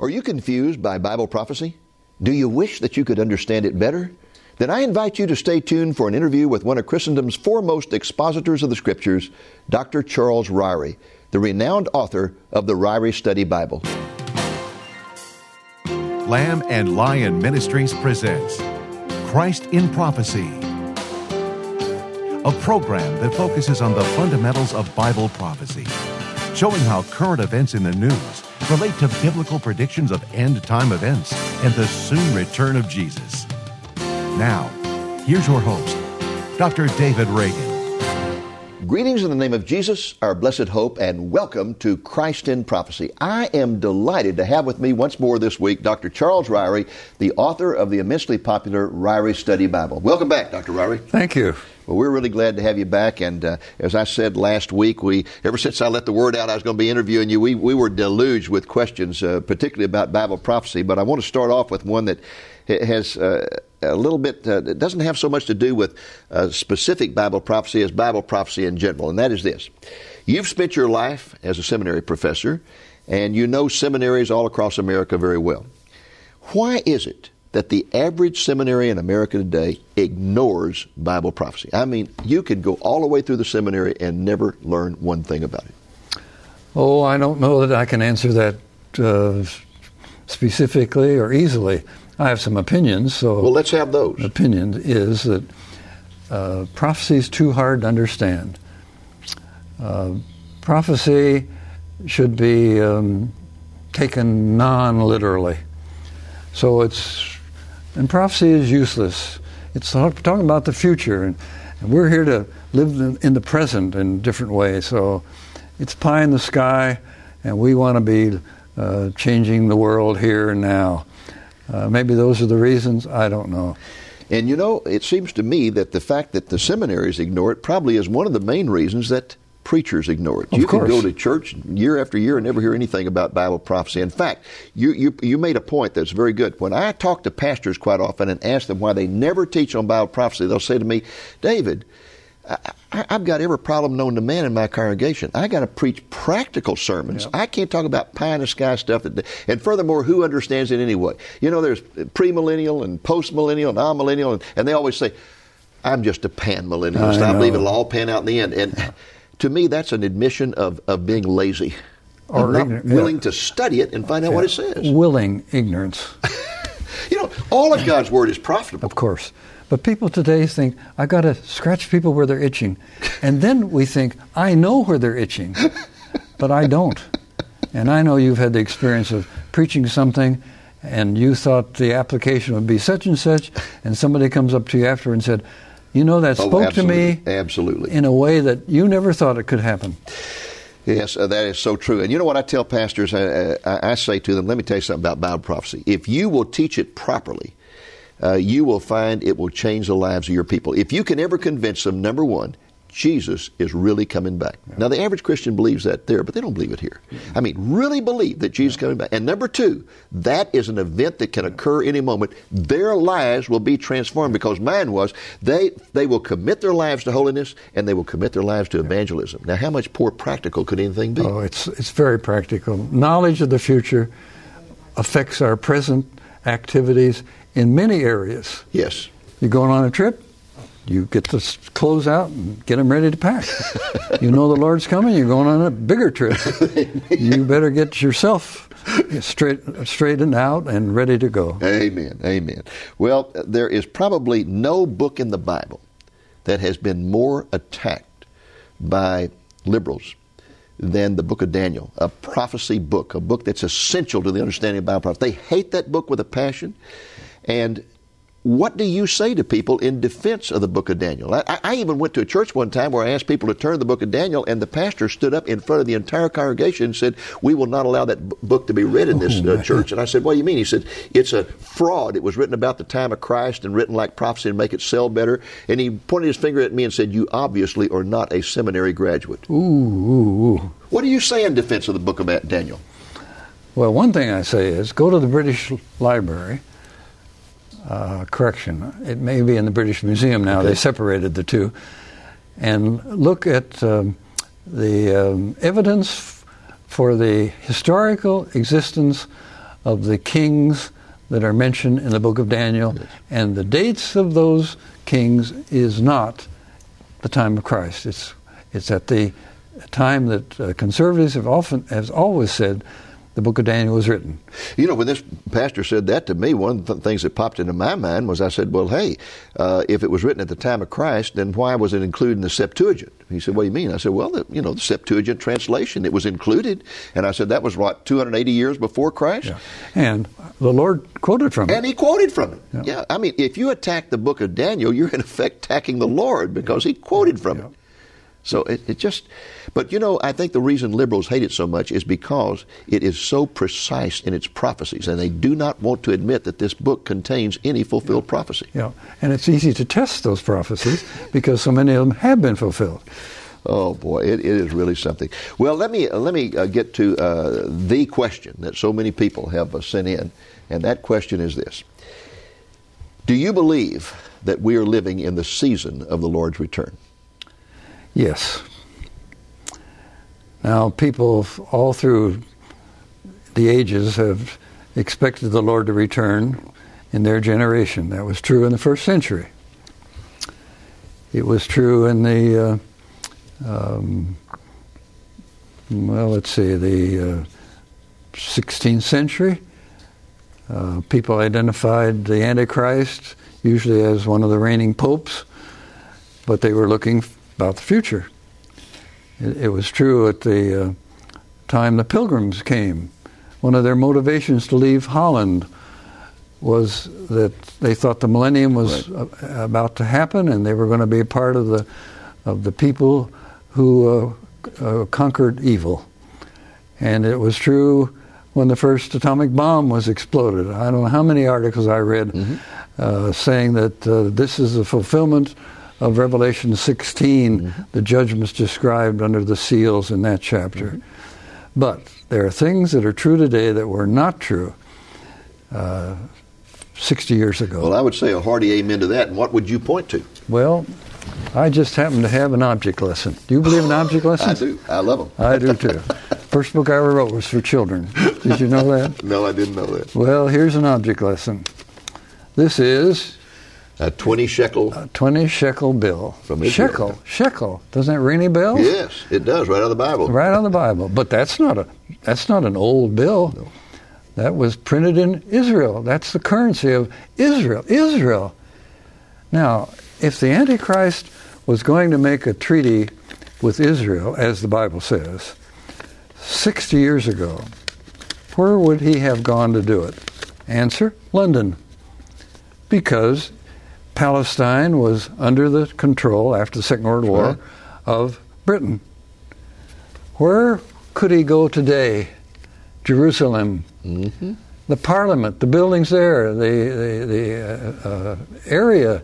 Are you confused by Bible prophecy? Do you wish that you could understand it better? Then I invite you to stay tuned for an interview with one of Christendom's foremost expositors of the Scriptures, Dr. Charles Ryrie, the renowned author of the Ryrie Study Bible. Lamb and Lion Ministries presents Christ in Prophecy, a program that focuses on the fundamentals of Bible prophecy, showing how current events in the news relate to biblical predictions of end time events and the soon return of Jesus. Now, here's your host, Dr. David Reagan. Greetings in the name of Jesus, our blessed hope, and welcome to Christ in Prophecy. I am delighted to have with me once more this week Dr. Charles Ryrie, the author of the immensely popular Ryrie Study Bible. Welcome back, Dr. Ryrie. Thank you. Well, we're really glad to have you back. And uh, as I said last week, we ever since I let the word out I was going to be interviewing you, we, we were deluged with questions, uh, particularly about Bible prophecy. But I want to start off with one that has uh, a little bit, uh, it doesn't have so much to do with uh, specific Bible prophecy as Bible prophecy in general, and that is this. You've spent your life as a seminary professor, and you know seminaries all across America very well. Why is it that the average seminary in America today ignores Bible prophecy? I mean, you could go all the way through the seminary and never learn one thing about it. Oh, I don't know that I can answer that uh, specifically or easily. I have some opinions. So well, let's have those. Opinion is that uh, prophecy is too hard to understand. Uh, prophecy should be um, taken non-literally. So it's and prophecy is useless. It's talking about the future, and, and we're here to live in, in the present in different ways. So it's pie in the sky, and we want to be uh, changing the world here and now. Uh, maybe those are the reasons. I don't know. And you know, it seems to me that the fact that the seminaries ignore it probably is one of the main reasons that preachers ignore it. Of you course. can go to church year after year and never hear anything about Bible prophecy. In fact, you, you, you made a point that's very good. When I talk to pastors quite often and ask them why they never teach on Bible prophecy, they'll say to me, David, I, have got every problem known to man in my congregation. I got to preach practical sermons. Yep. I can't talk about pie in the sky stuff. That, and furthermore, who understands it anyway? You know, there's premillennial and postmillennial and amillennial, and, and they always say, "I'm just a panmillennialist. I, I believe it'll all pan out in the end." And to me, that's an admission of, of being lazy or not ignorant, willing yeah. to study it and find out yeah. what it says. Willing ignorance. you know, all of God's word is profitable. Of course. But people today think, I've got to scratch people where they're itching. And then we think, I know where they're itching, but I don't. And I know you've had the experience of preaching something and you thought the application would be such and such, and somebody comes up to you after and said, You know, that oh, spoke oh, to me absolutely. in a way that you never thought it could happen. Yes, uh, that is so true. And you know what I tell pastors? I, I, I, say to them, let me tell you something about Bible prophecy. If you will teach it properly, uh, you will find it will change the lives of your people. If you can ever convince them, number one, Jesus is really coming back. Yeah. Now, the average Christian believes that there, but they don't believe it here. Mm-hmm. I mean, really believe that Jesus is coming back. And number two, that is an event that can occur any moment. Their lives will be transformed because mine was. They, they will commit their lives to holiness and they will commit their lives to evangelism. Now, how much more practical could anything be? Oh, it's, it's very practical. Knowledge of the future affects our present activities in many areas. Yes. You're going on a trip, you get the clothes out and get them ready to pack. you know the Lord's coming, you're going on a bigger trip. you better get yourself straight, straightened out and ready to go. Amen. Amen. Well, there is probably no book in the Bible that has been more attacked by liberals than the book of Daniel, a prophecy book, a book that's essential to the understanding of Bible prophecy. They hate that book with a passion. And what do you say to people in defense of the book of Daniel? I, I, even went to a church one time where I asked people to turn the book of Daniel, and the pastor stood up in front of the entire congregation and said, We will not allow that book to be read in this oh, uh, church. And I said, What do you mean? He said, It's a fraud. It was written about the time of Christ and written like prophecy to make it sell better. And he pointed his finger at me and said, You obviously are not a seminary graduate. Ooh, ooh, ooh. What do you say in defense of the book of Daniel? Well, one thing I say is go to the British Library uh, correction. It may be in the British Museum now. Okay. They separated the two. And look at um, the um, evidence f- for the historical existence of the kings that are mentioned in the book of Daniel, and the dates of those kings is not the time of Christ. It's it's at the time that uh, conservatives have often has always said the book of Daniel was written. You know, when this pastor said that to me, one of the things that popped into my mind was I said, well, hey, uh, if it was written at the time of Christ, then why was it included in the Septuagint? He said, what do you mean? I said, well, the, you know, the Septuagint translation, it was included. And I said, that was what, 280 years before Christ? Yeah. And the Lord quoted from it. And he quoted from it. Yeah. Yeah. I mean, if you attack the book of Daniel, you're in effect attacking the Lord because he quoted from Yeah. it. So it, it just, but you know, I think the reason liberals hate it so much is because it is so precise in its prophecies, and they do not want to admit that this book contains any fulfilled prophecy. Yeah, and it's easy to test those prophecies because so many of them have been fulfilled. Oh boy, it, it is really something. Well, let me let me uh, get to uh, the question that so many people have uh, sent in, and that question is this: Do you believe that we are living in the season of the Lord's return? Yes. Now, people all through the ages have expected the Lord to return in their generation. That was true in the first century. It was true in the, uh, um, well, let's see, the uh, 16th century. Uh, people identified the Antichrist usually as one of the reigning popes, but they were looking about the future. It, it was true at the uh, time the pilgrims came. One of their motivations to leave Holland was that they thought the millennium was a- about to happen, and they were going to be a part of the of the people who uh, uh, conquered evil. And it was true when the first atomic bomb was exploded. I don't know how many articles I read uh, saying that uh, this is a fulfillment of Revelation 16, the judgments described under the seals in that chapter. But there are things that are true today that were not true uh, 60 years ago. Well, I would say a hearty amen to that. And what would you point to? Well, I just happen to have an object lesson. Do you believe in object lessons? I do. I love them. I do too. First book I ever wrote was for children. Did you know that? No, I didn't know that. Well, here's an object lesson. This is A 20 shekel. a 20 shekel bill. From Israel. shekel. Shekel. Doesn't that ring any bells? Yes, it does, right out of the Bible. Right on the Bible. But that's not a that's not an old bill. No. That was printed in Israel. That's the currency of Israel. Israel. Now, if the Antichrist was going to make a treaty with Israel, as the Bible says, 60 years ago, where would he have gone to do it? Answer London. Because Palestine was under the control after the Second World War right. of Britain. Where could he go today? Jerusalem. Mm-hmm. The parliament, the buildings there, the, the, the uh, uh, area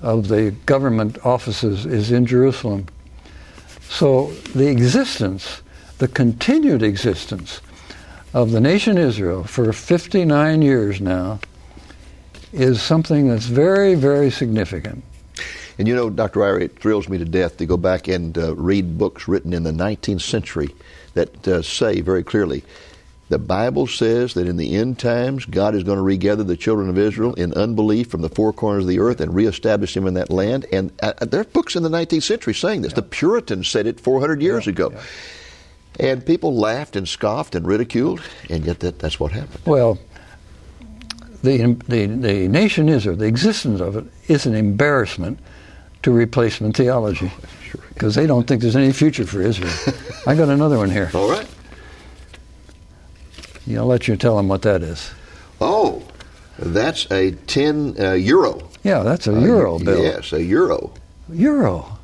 of the government offices is in Jerusalem. So the existence, the continued existence of the nation Israel for 59 years now is something that's very, very significant. And you know, Dr. Ryrie, it thrills me to death to go back and uh, read books written in the 19th century that uh, say very clearly the Bible says that in the end times, God is going to regather the children of Israel in unbelief from the four corners of the earth and reestablish them in that land. And uh, there are books in the 19th century saying this. The Puritans said it 400 years ago. And people laughed and scoffed and ridiculed, and yet that, that's what happened. Well, the, the, the nation Israel, the existence of it, is an embarrassment to replacement theology Sure. because they don't think there's any future for Israel. I got another one here. All right. Yeah, I'll let you tell them what that is. Oh, that's a 10 uh, euro. Yeah, that's a Uh, euro bill. Yes, a euro. Euro.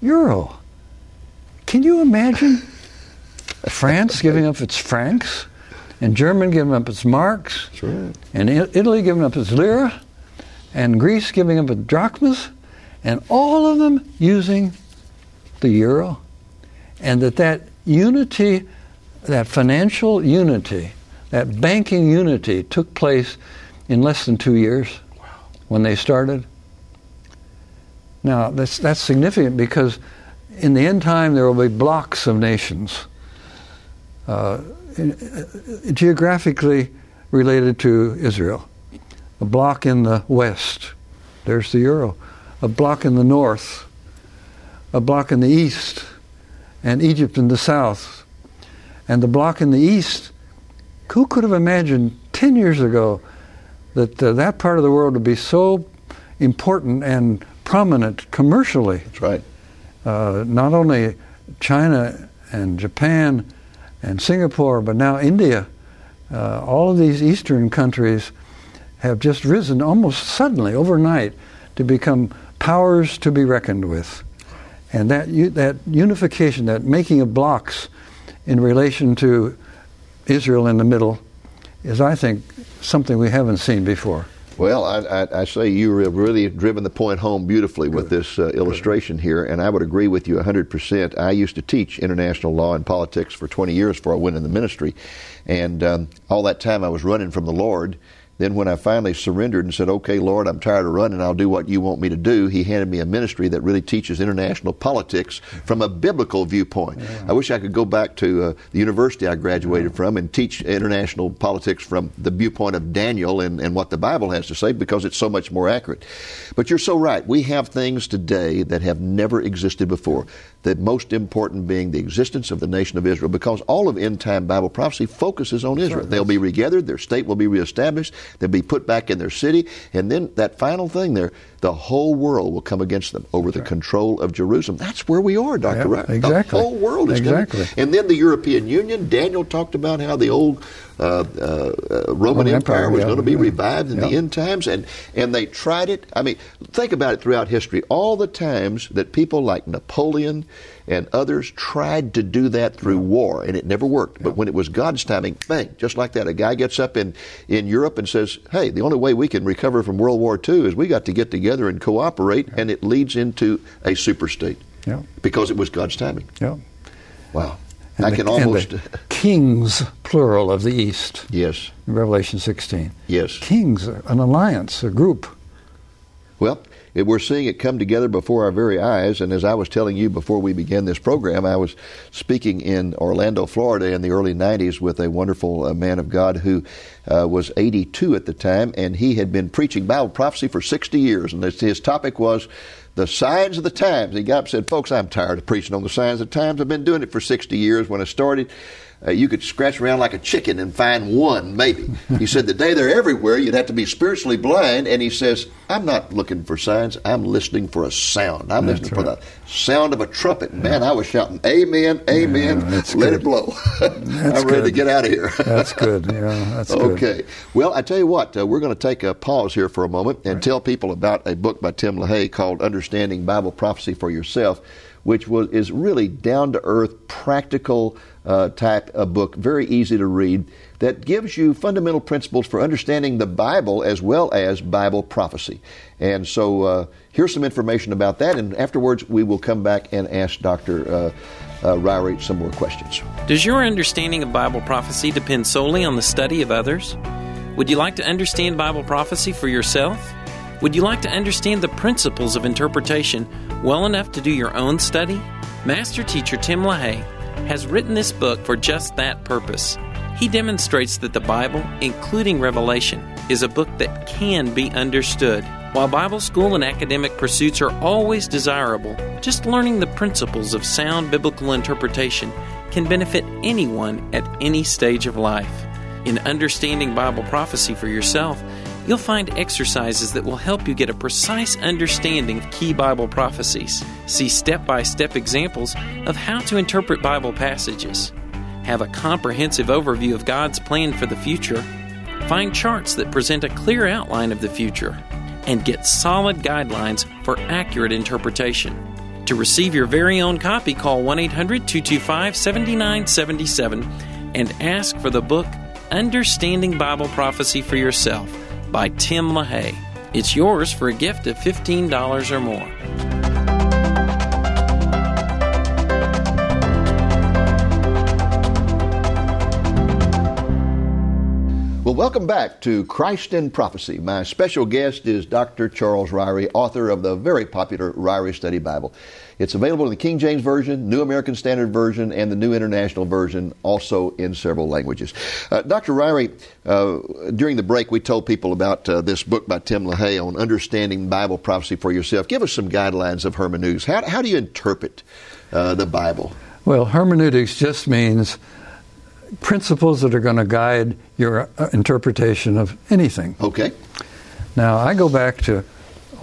Euro. Can you imagine France giving up its francs and Germany giving up its marks That's right. and Italy giving up its lira. And Greece giving up its drachmas. And all of them using the euro. And that that unity that financial unity that banking unity took place in less than 2 years when they started. Now that's that's significant because in the end time there will be blocks of nations uh, geographically related to Israel. A block in the west, there's the euro. A block in the north, a block in the east, and Egypt in the south. And the block in the east, who could have imagined 10 years ago that uh, that part of the world would be so important and prominent commercially? That's right. Uh, not only China and Japan and Singapore, but now India. Uh, all of these eastern countries have just risen almost suddenly, overnight, to become powers to be reckoned with. And that, that unification, that making of blocks in relation to Israel in the middle, is, I think, something we haven't seen before. Well, I, I, I, say you have really driven the point home beautifully with this uh, illustration here, and I would agree with you 100%. I used to teach international law and politics for 20 years before I went in the ministry, and um, all that time I was running from the Lord then, when I finally surrendered and said, Okay, Lord, I'm tired of running, I'll do what you want me to do, He handed me a ministry that really teaches international politics from a biblical viewpoint. Yeah. I wish I could go back to uh, the university I graduated yeah. from and teach international politics from the viewpoint of Daniel and, and what the Bible has to say because it's so much more accurate. But you're so right. We have things today that have never existed before the most important being the existence of the nation of Israel, because all of end time Bible prophecy focuses on Israel. Sure, They'll be regathered, their state will be reestablished, they'll be put back in their city, and then that final thing there, the whole world will come against them over the control of Jerusalem. That's where we are, Dr. Ryrie. Exactly. The whole world is exactly. Coming. And then the European Union, Daniel talked about how the old uh, uh, uh, Roman Empire, Empire was yeah, going to be yeah. revived in yeah. the end times, and and they tried it. I mean, think about it throughout history. All the times that people like Napoleon and others tried to do that through war, and it never worked. But when it was God's timing, bang, just like that, a guy gets up in in Europe and says, "Hey, the only way we can recover from World War II is we got to get together and cooperate," and it leads into a super state. Yeah. Because it was God's timing. Yeah. Wow. And I the, can almost kings plural of the East. Yes. Revelation 16. Yes. Kings, an alliance, a group. Well, we're seeing it come together before our very eyes. And as I was telling you before we began this program, I was speaking in Orlando, Florida in the early 90s with a wonderful uh, man of God who uh, was 82 at the time, and he had been preaching Bible prophecy for 60 years. And his topic was the signs of the times. He got up and said, Folks, I'm tired of preaching on the signs of the times. I've been doing it for 60 years. When I started, uh, you could scratch around like a chicken and find one, maybe. he said, The day they're everywhere, you'd have to be spiritually blind. And he says, I'm not looking for signs. I'm listening for a sound. I'm That's listening right. for the sound of a trumpet. Man, I was shouting, Amen, Amen. Yeah, Let good. it blow. I'm ready good. to get out of here. That's good. Yeah, that's good. Okay. Well, I tell you what, uh, we're going to take a pause here for a moment and Right. tell people about a book by Tim LaHaye called Understanding Bible Prophecy for Yourself, which was is really down to earth, practical uh, type of book, very easy to read, that gives you fundamental principles for understanding the Bible as well as Bible prophecy. And so uh, here's some information about that, and afterwards we will come back and ask Dr. Uh, uh, Ryrie some more questions. Does your understanding of Bible prophecy depend solely on the study of others? Would you like to understand Bible prophecy for yourself? Would you like to understand the principles of interpretation well enough to do your own study? Master teacher Tim LaHaye has written this book for just that purpose. He demonstrates that the Bible, including Revelation, is a book that can be understood. While Bible school and academic pursuits are always desirable, just learning the principles of sound biblical interpretation can benefit anyone at any stage of life. In understanding Bible prophecy for yourself, you'll find exercises that will help you get a precise understanding of key Bible prophecies. See step by step examples of how to interpret Bible passages. Have a comprehensive overview of God's plan for the future. Find charts that present a clear outline of the future. And get solid guidelines for accurate interpretation. To receive your very own copy, call 1 800 225 7977 and ask for the book Understanding Bible Prophecy for Yourself by Tim LaHaye. It's yours for a gift of $15 or more. Well, Welcome back to Christ in Prophecy. My special guest is Dr. Charles Ryrie, author of the very popular Ryrie Study Bible. It's available in the King James Version, New American Standard Version, and the New International Version, also in several languages. Uh, Dr. Ryrie, uh, during the break, we told people about uh, this book by Tim LaHaye on understanding Bible prophecy for yourself. Give us some guidelines of hermeneutics. How, how do you interpret uh, the Bible? Well, hermeneutics just means principles that are going to guide your uh, interpretation of anything. Okay. Now, I go back to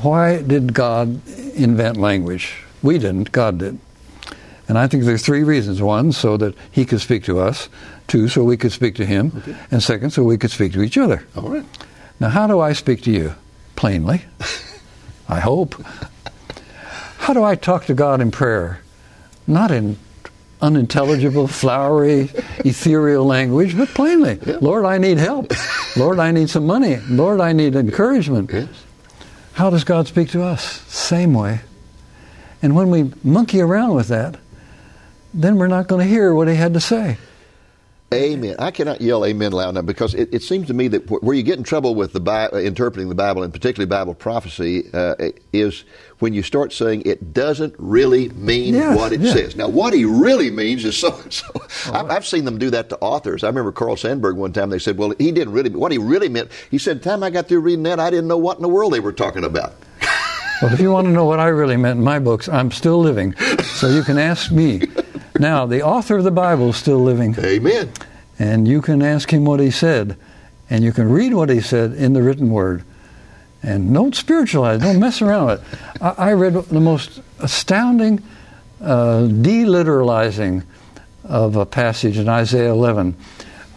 why did God invent language? We didn't, God did. And I think there's three reasons. One, so that he could speak to us. Two, so we could speak to him. Okay. And second, so we could speak to each other. All right. Now, how do I speak to you? Plainly. I hope. How do I talk to God in prayer? Not in unintelligible, flowery, ethereal language, but plainly. Yeah. Lord, I need help. Lord, I need some money. Lord, I need encouragement. Yes. How does God speak to us? Same way. And when we monkey around with that, then we're not going to hear what he had to say. Amen. I cannot yell amen loud enough because it, it seems to me that where you get in trouble with the Bi- uh, interpreting the Bible, and particularly Bible prophecy, uh, is when you start saying it doesn't really mean Yeah, what it yeah. says. Now, what he really means is so and so. I've, I've seen them do that to authors. I remember Carl Sandburg one time. They said, "Well, he didn't really. What he really meant." He said, "Time I got through reading that, I didn't know what in the world they were talking about." Well, if you want to know what I really meant in my books, I'm still living. So you can ask me. Now, the author of the Bible is still living, Amen. and you can ask him what he said, and you can read what he said in the written word. And don't spiritualize, don't mess around with it. I, I read the most astounding uh, deliteralizing of a passage in Isaiah 11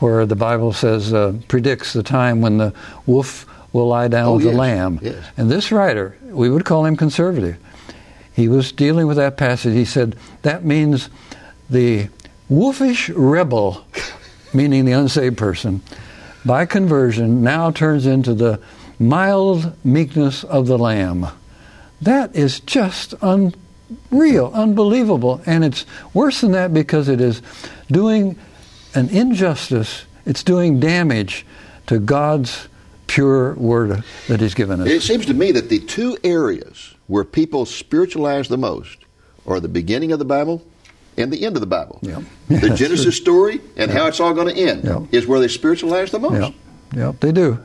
where the Bible says, uh, predicts the time when the wolf will lie down Oh, with yes, the lamb. yes. And this writer, we would call him conservative, he was dealing with that passage. He said, that means the wolfish rebel, meaning the unsaved person, by conversion now turns into the mild meekness of the lamb. That is just unreal, unbelievable. And it's worse than that because it is doing an injustice, it's doing damage to God's pure word that He's given us. It seems to me that the two areas where people spiritualize the most are the beginning of the Bible and the end of the Bible. Yeah. The Yeah, Genesis true. story and how it's all going to end Yeah. is where they spiritualize the most. Yep, they do.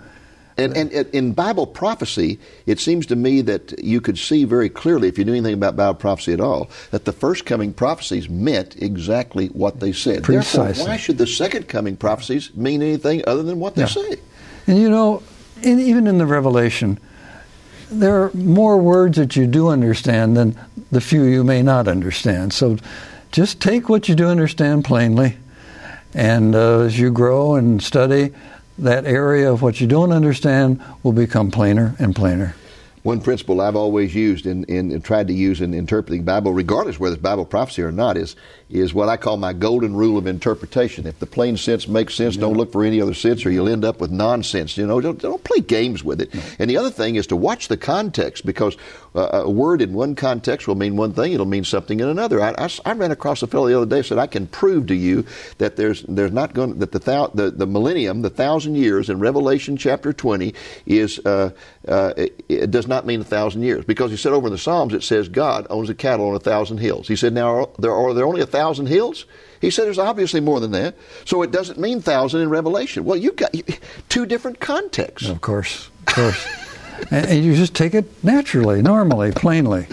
And, and, and in Bible prophecy, it seems to me that you could see very clearly, if you knew anything about Bible prophecy at all, that the first coming prophecies meant exactly what they said. Therefore, Precisely. why should the second coming prophecies mean anything other than what they Yeah. say? And you know, in, even in the Revelation, there are more words that you do understand than the few you may not understand. So just take what you do understand plainly, and uh, as you grow and study, that area of what you don't understand will become plainer and plainer. One principle I've always used and in, in, tried to use in interpreting Bible, regardless whether it's Bible prophecy or not, is is what I call my golden rule of interpretation. If the plain sense makes sense, don't look for any other sense, or you'll end up with nonsense. You know, don't, don't play games with it. And the other thing is to watch the context, because uh, a word in one context will mean one thing; it'll mean something in another. I, I, I ran across a fellow the other day said, "I can prove to you that there's there's not going that the, thou, the the millennium, the thousand years in Revelation chapter 20 is uh, uh, it, it does not mean a thousand years because he said over in the Psalms it says God owns the cattle on a thousand hills. He said now are there are there only a thousand hills? He said there's obviously more than that, so it doesn't mean thousand in Revelation. Well, you've got two different contexts. Of course, of course. and, you just take it naturally, normally, plainly.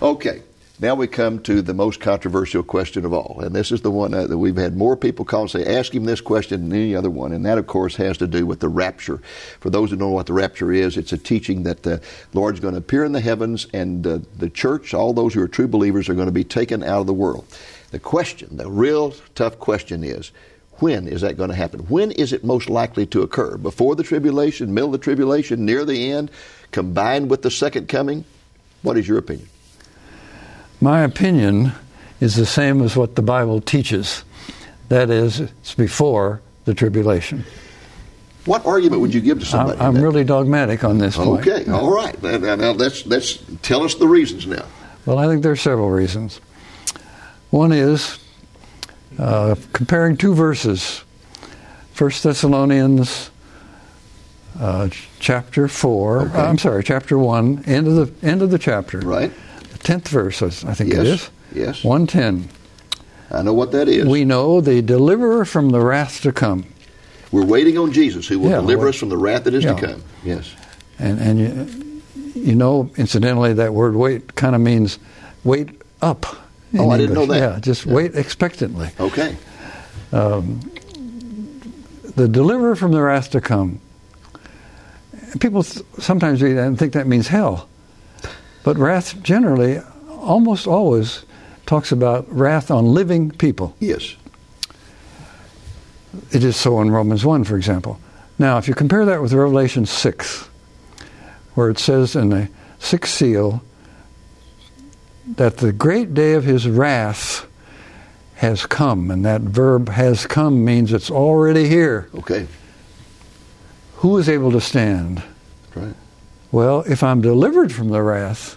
Okay. Now we come to the most controversial question of all, and this is the one uh, that we've had more people call and say, "Ask him this question than any other one," and that, of course, has to do with the rapture. For those who don't know what the rapture is, it's a teaching that the Lord's going to appear in the heavens, and the church, all those who are true believers, are going to be taken out of the world. The question, the real tough question, is. When is that going to happen? When is it most likely to occur? Before the tribulation, middle of the tribulation, near the end, combined with the second coming? What is your opinion? My opinion is the same as what the Bible teaches. That is, it's before the tribulation. What argument would you give to somebody? I'm, I'm really dogmatic on this point. okay. All right. Now, now, let's let's tell us the reasons now. Well, I think there are several reasons. One is uh, comparing two verses, 1 Thessalonians uh, chapter four. Okay. I'm sorry, chapter one, end of the end of the chapter. Right. The tenth verse, I think Yes, it is. yes. One ten. I know what that is. We know the deliverer from the wrath to come. We're waiting on Jesus, who will Yeah, deliver well- us from the wrath that is Yeah. to come. Yes. And and you, you know, incidentally, that word "wait" kind of means wait up. Oh, I didn't know that. Yeah, just wait expectantly. Okay. Um, the deliverer from the wrath to come. People sometimes read that and think that means hell, but wrath generally, almost always, talks about wrath on living people. Yes. It is so in Romans 1, for example. Now, if you compare that with Revelation 6, where it says in the sixth seal that the great day of his wrath has come, and that verb has come means it's already here. Okay. Who is able to stand? Right. Well, if I'm delivered from the wrath,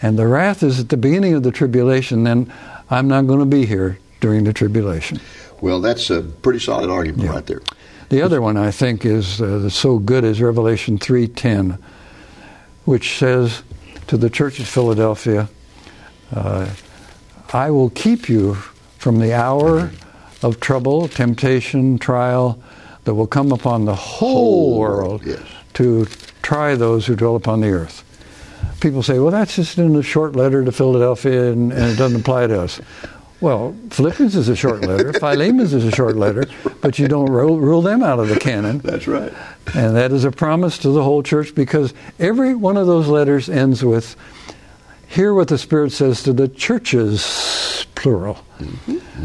and the wrath is at the beginning of the tribulation, then I'm not going to be here during the tribulation. Well, that's a pretty solid argument Yeah. right there. The other one I think is uh, so good is Revelation 3:10, which says to the church at Philadelphia, Uh, "I will keep you from the hour of trouble, temptation, trial that will come upon the whole, Whole world, yes. to try those who dwell upon the earth." People say, "Well, that's just in a short letter to Philadelphia, and, and it doesn't apply to us." Well, Philippians is a short letter, Philemon's is a short letter, but you don't rule, rule them out of the canon. That's right. And that is a promise to the whole church because every one of those letters ends with, hear what the Spirit says to the churches, plural.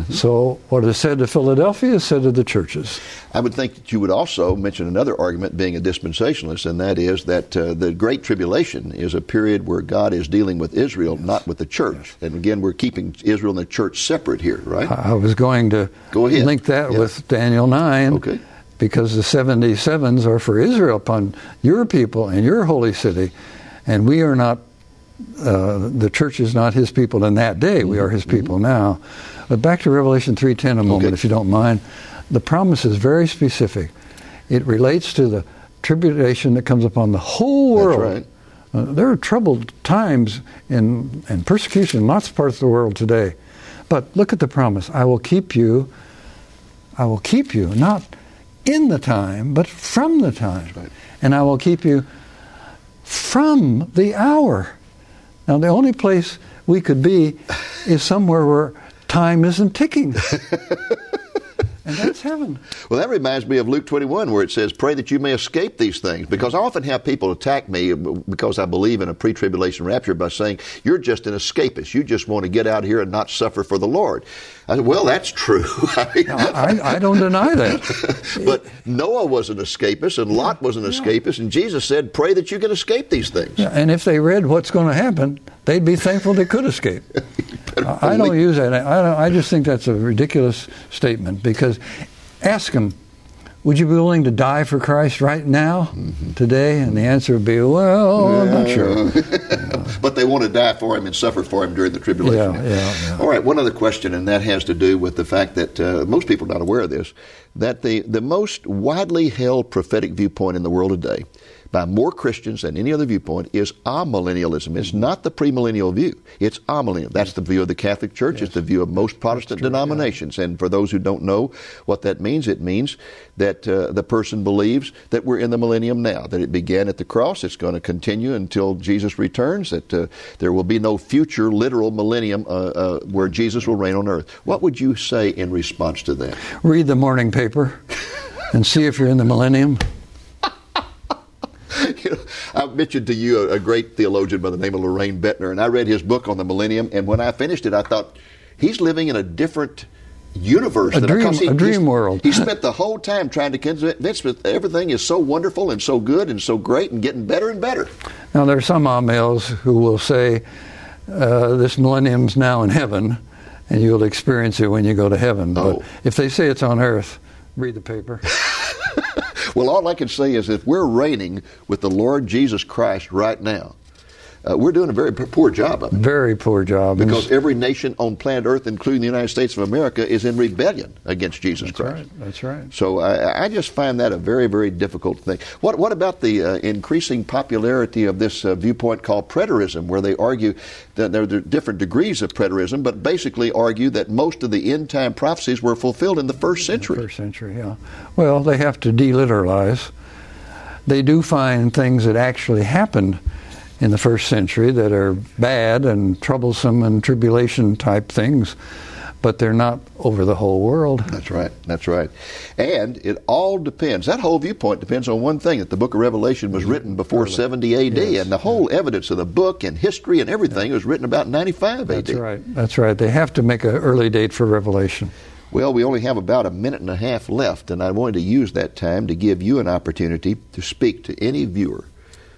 So what is said to Philadelphia is said to the churches. I would think that you would also mention another argument being a dispensationalist, and that is that uh, the Great Tribulation is a period where God is dealing with Israel, not with the church. And again, we're keeping Israel and the church separate here, right? I was going to Go ahead. link that Yeah. with Daniel 9. Okay. Because the 77s are for Israel upon your people and your holy city. And we are not, uh, the church is not his people in that day. We are his people now. But back to Revelation 3.10 a moment, Mm-hmm. Okay. if you don't mind. The promise is very specific. It relates to the tribulation that comes upon the whole That's world. right. Uh, there are troubled times in, and persecution in lots of parts of the world today. But look at the promise I will keep you, I will keep you, not in the time, but from the time. right. And I will keep you from the hour. Now, the only place we could be is somewhere where time isn't ticking. and that's heaven. Well, that reminds me of Luke 21, where it says, Pray that you may escape these things. Because I often have people attack me because I believe in a pre tribulation rapture by saying, You're just an escapist. You just want to get out here and not suffer for the Lord. I said, Well, that's true. I mean, I, I don't deny that. but Noah was an escapist, and Lot was an escapist, and Jesus said, Pray that you can escape these things. Yeah, and if they read what's going to happen, they'd be thankful they could escape. I I don't use that. I, don't, I just think that's a ridiculous statement because ask them, would you be willing to die for Christ right now, mm-hmm. today? And the answer would be, well, I'm not sure. but they want to die for him and suffer for him during the tribulation. Yeah, yeah, yeah. All right, one other question, and that has to do with the fact that uh, most people are not aware of this, that the, the most widely held prophetic viewpoint in the world today, by more Christians than any other viewpoint, is amillennialism. It's not the premillennial view. It's amillennial. That's the view of the Catholic Church. It's the view of most Protestant denominations. And for those who don't know what that means, it means that uh, the person believes that we're in the millennium now, that it began at the cross, it's going to continue until Jesus returns, that uh, there will be no future literal millennium uh, uh, where Jesus will reign on earth. What would you say in response to that? Read the morning paper and see if you're in the millennium. you know, I mentioned to you a, a great theologian by the name of Loraine Boettner, and I read his book on the millennium. And when I finished it, I thought he's living in a different universe. A dream- he, a dream world. He spent the whole time trying to convince me that everything is so wonderful and so good and so great and getting better and better. Now, there are some amils who will say uh, this millennium's now in heaven, and you'll experience it when you go to heaven. Oh. But if they say it's on earth, read the paper. Well, all I can say is if we're reigning with the Lord Jesus Christ right now, uh, we're doing a very poor job of it. Very poor job. Because every nation on planet Earth, including the United States of America, is in rebellion against Jesus That's Christ. Right. That's right. So I, I, just find that a very, very difficult thing. What, what about the uh, increasing popularity of this uh, viewpoint called preterism, where they argue that there are different degrees of preterism, but basically argue that most of the end time prophecies were fulfilled in the first century? The first century, yeah. Well, they have to deliteralize. They do find things that actually happened in the first century that are bad and troublesome and tribulation type things, but they're not over the whole world. That's right. That's right. And it all depends. That whole viewpoint depends on one thing that the book of Revelation was written before Early. 70 AD, yes. and the whole evidence of the book and history and everything yeah. was written about 95 AD. That's right. That's right. They have to make an early date for Revelation. Well, we only have about a minute and a half left, and I wanted to use that time to give you an opportunity to speak to any viewer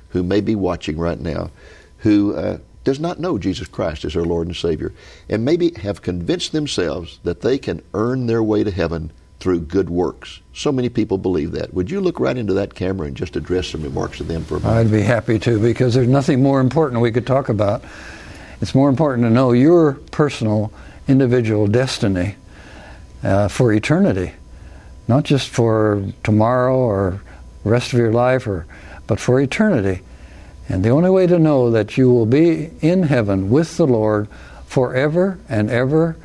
who may be watching right now who uh, does not know Jesus Christ as their Lord and Savior, and maybe have convinced themselves that they can earn their way to heaven through good works. So many people believe that. Would you look right into that camera and just address some remarks to them for a moment? I'd be happy to because there's nothing more important we could talk about. It's more important to know your personal, individual destiny uh, for eternity, not just for tomorrow or rest of your life, or but for eternity. And the only way to know that you will be in heaven with the Lord forever and ever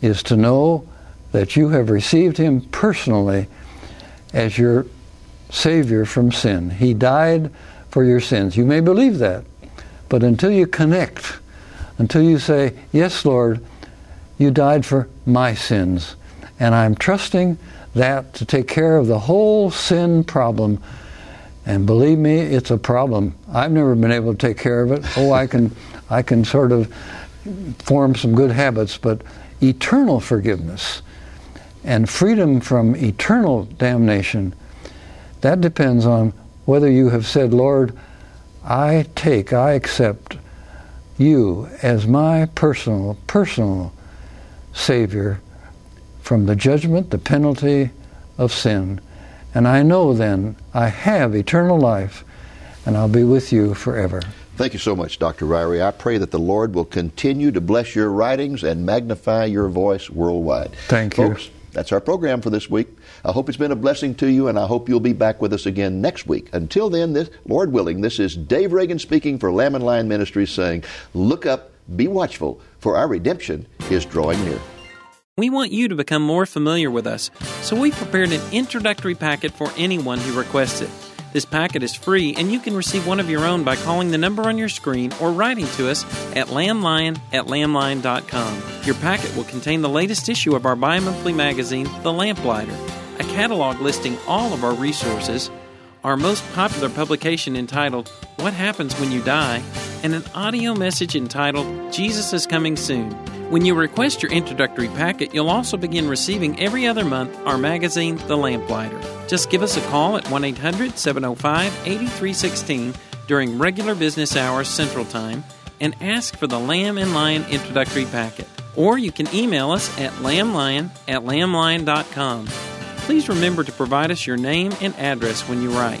is to know that you have received Him personally as your Savior from sin. He died for your sins. You may believe that, but until you connect, until you say, Yes, Lord, you died for my sins, and I'm trusting that to take care of the whole sin problem and believe me, it's a problem. I've never been able to take care of it. Oh, I can, I can sort of form some good habits, but eternal forgiveness and freedom from eternal damnation, that depends on whether you have said, Lord, I take, I accept you as my personal, personal Savior from the judgment, the penalty of sin and I know then I have eternal life, and I'll be with you forever. Thank you so much, Dr. Ryrie. I pray that the Lord will continue to bless your writings and magnify your voice worldwide. Thank you. Folks, that's our program for this week. I hope it's been a blessing to you, and I hope you'll be back with us again next week. Until then, this, Lord willing, this is Dave Reagan speaking for Lamb and Lion Ministries saying, Look up, be watchful, for our redemption is drawing near. We want you to become more familiar with us, so we prepared an introductory packet for anyone who requests it. This packet is free, and you can receive one of your own by calling the number on your screen or writing to us at lamblion at lamblion.com. Your packet will contain the latest issue of our bi monthly magazine, The Lamplighter, a catalog listing all of our resources, our most popular publication entitled What Happens When You Die, and an audio message entitled Jesus is Coming Soon. When you request your introductory packet, you'll also begin receiving every other month our magazine, The Lamplighter. Just give us a call at 1 800 705 8316 during regular business hours Central Time and ask for the Lamb and Lion introductory packet. Or you can email us at lamblion at lamblion.com. Please remember to provide us your name and address when you write.